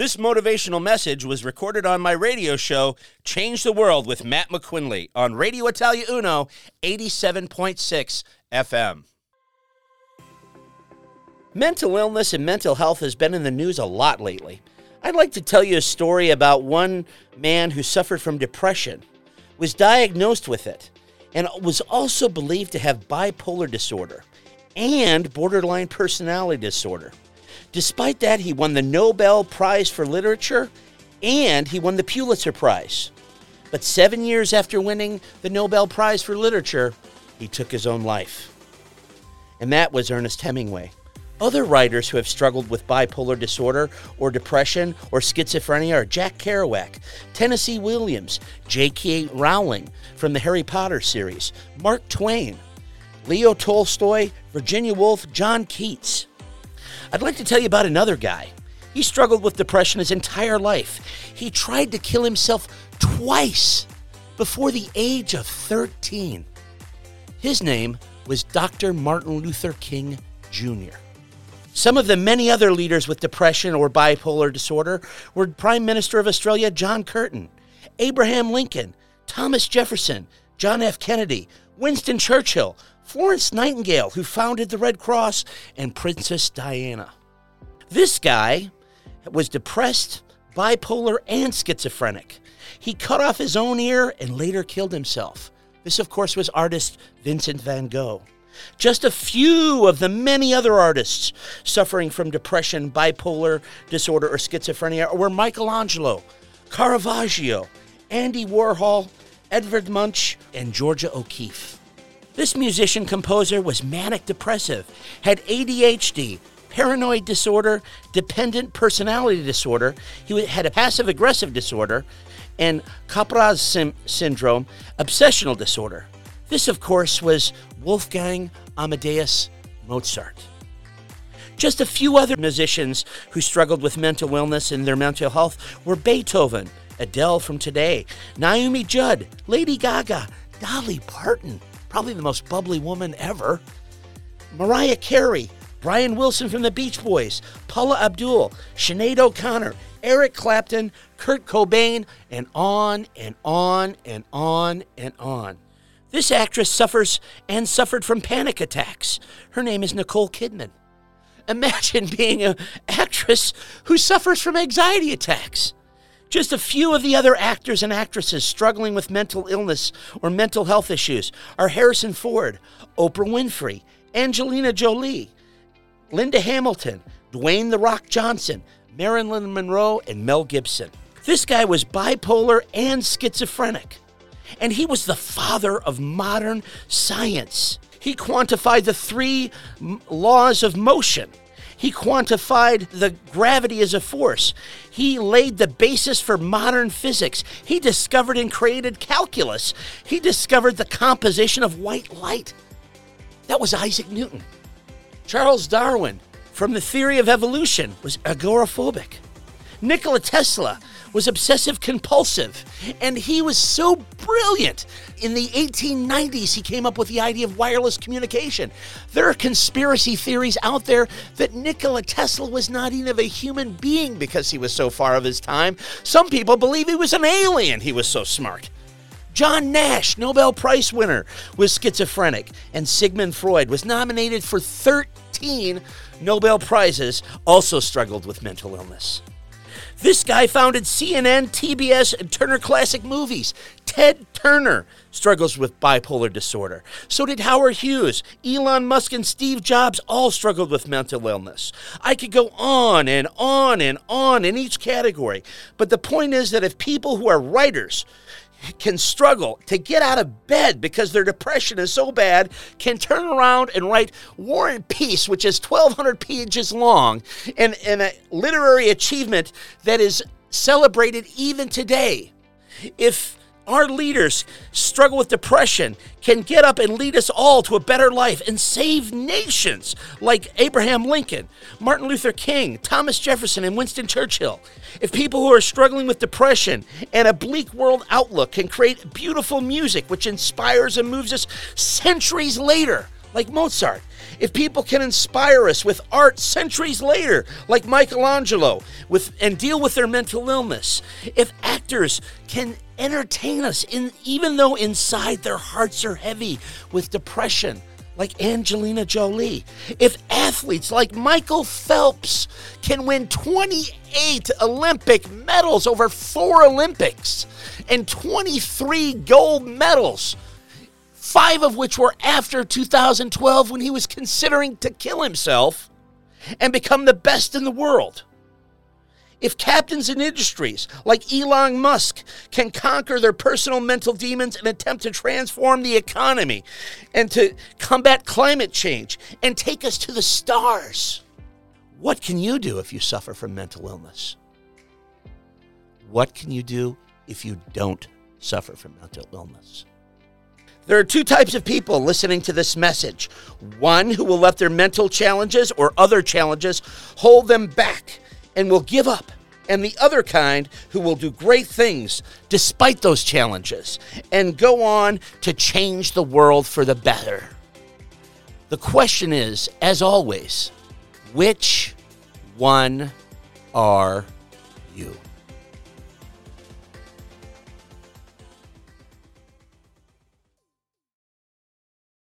This motivational message was recorded on my radio show, Change the World with Matt McQuinley, on Radio Italia Uno, 87.6 FM. Mental illness and mental health has been in the news a lot lately. I'd like to tell you a story about one man who suffered from depression, was diagnosed with it, and was also believed to have bipolar disorder and borderline personality disorder. Despite that, he won the Nobel Prize for Literature and he won the Pulitzer Prize. But seven years after winning the Nobel Prize for Literature, he took his own life. And that was Ernest Hemingway. Other writers who have struggled with bipolar disorder or depression or schizophrenia are Jack Kerouac, Tennessee Williams, J.K. Rowling from the Harry Potter series, Mark Twain, Leo Tolstoy, Virginia Woolf, John Keats. I'd like to tell you about another guy. He struggled with depression his entire life. He tried to kill himself twice before the age of 13. His name was Dr. Martin Luther King Jr. Some of the many other leaders with depression or bipolar disorder were Prime Minister of Australia John Curtin, Abraham Lincoln, Thomas Jefferson, John F. Kennedy, Winston Churchill, Florence Nightingale, who founded the Red Cross, and Princess Diana. This guy was depressed, bipolar, and schizophrenic. He cut off his own ear and later killed himself. This, of course, was artist Vincent van Gogh. Just a few of the many other artists suffering from depression, bipolar disorder, or schizophrenia were Michelangelo, Caravaggio, Andy Warhol, Edvard Munch, and Georgia O'Keeffe. This musician composer was manic depressive, had ADHD, paranoid disorder, dependent personality disorder. He had a passive aggressive disorder, and Capgras sim- syndrome, obsessional disorder. This, of course, was Wolfgang Amadeus Mozart. Just a few other musicians who struggled with mental illness and their mental health were Beethoven, Adele from today, Naomi Judd, Lady Gaga, Dolly Parton, probably the most bubbly woman ever, Mariah Carey, Brian Wilson from the Beach Boys, Paula Abdul, Sinead O'Connor, Eric Clapton, Kurt Cobain, and on and on and on and on. This actress suffers and suffered from panic attacks. Her name is Nicole Kidman. Imagine being an actress who suffers from anxiety attacks. Just a few of the other actors and actresses struggling with mental illness or mental health issues are Harrison Ford, Oprah Winfrey, Angelina Jolie, Linda Hamilton, Dwayne The Rock Johnson, Marilyn Monroe, and Mel Gibson. This guy was bipolar and schizophrenic and he was the father of modern science. He quantified the three laws of motion. He quantified the gravity as a force. He laid the basis for modern physics. He discovered and created calculus. He discovered the composition of white light. That was Isaac Newton. Charles Darwin, from the theory of evolution, was agoraphobic. Nikola Tesla was obsessive compulsive, and he was so brilliant. In the 1890s, he came up with the idea of wireless communication. There are conspiracy theories out there that Nikola Tesla was not even a human being because he was so far of his time. Some people believe he was an alien, he was so smart. John Nash, Nobel Prize winner, was schizophrenic, and Sigmund Freud was nominated for 13 Nobel Prizes, also struggled with mental illness. This guy founded CNN, TBS, and Turner Classic Movies. Ted Turner struggles with bipolar disorder. So did Howard Hughes. Elon Musk and Steve Jobs all struggled with mental illness. I could go on and on and on in each category. But the point is that if people who are writers, can struggle to get out of bed because their depression is so bad can turn around and write War and Peace, which is 1,200 pages long, and, and a literary achievement that is celebrated even today. If our leaders struggle with depression can get up and lead us all to a better life and save nations like Abraham Lincoln, Martin Luther King, Thomas Jefferson, and Winston Churchill. If people who are struggling with depression and a bleak world outlook can create beautiful music which inspires and moves us centuries later, like Mozart, if people can inspire us with art centuries later, like Michelangelo, with and deal with their mental illness, if actors can entertain us in even though inside their hearts are heavy with depression, like Angelina Jolie, if athletes like Michael Phelps can win 28 Olympic medals over four Olympics and 23 gold medals five of which were after 2012 when he was considering to kill himself and become the best in the world. If captains in industries like Elon Musk can conquer their personal mental demons and attempt to transform the economy and to combat climate change and take us to the stars, what can you do if you suffer from mental illness? What can you do if you don't suffer from mental illness? There are two types of people listening to this message one who will let their mental challenges or other challenges hold them back and will give up, and the other kind who will do great things despite those challenges and go on to change the world for the better. The question is, as always, which one are you?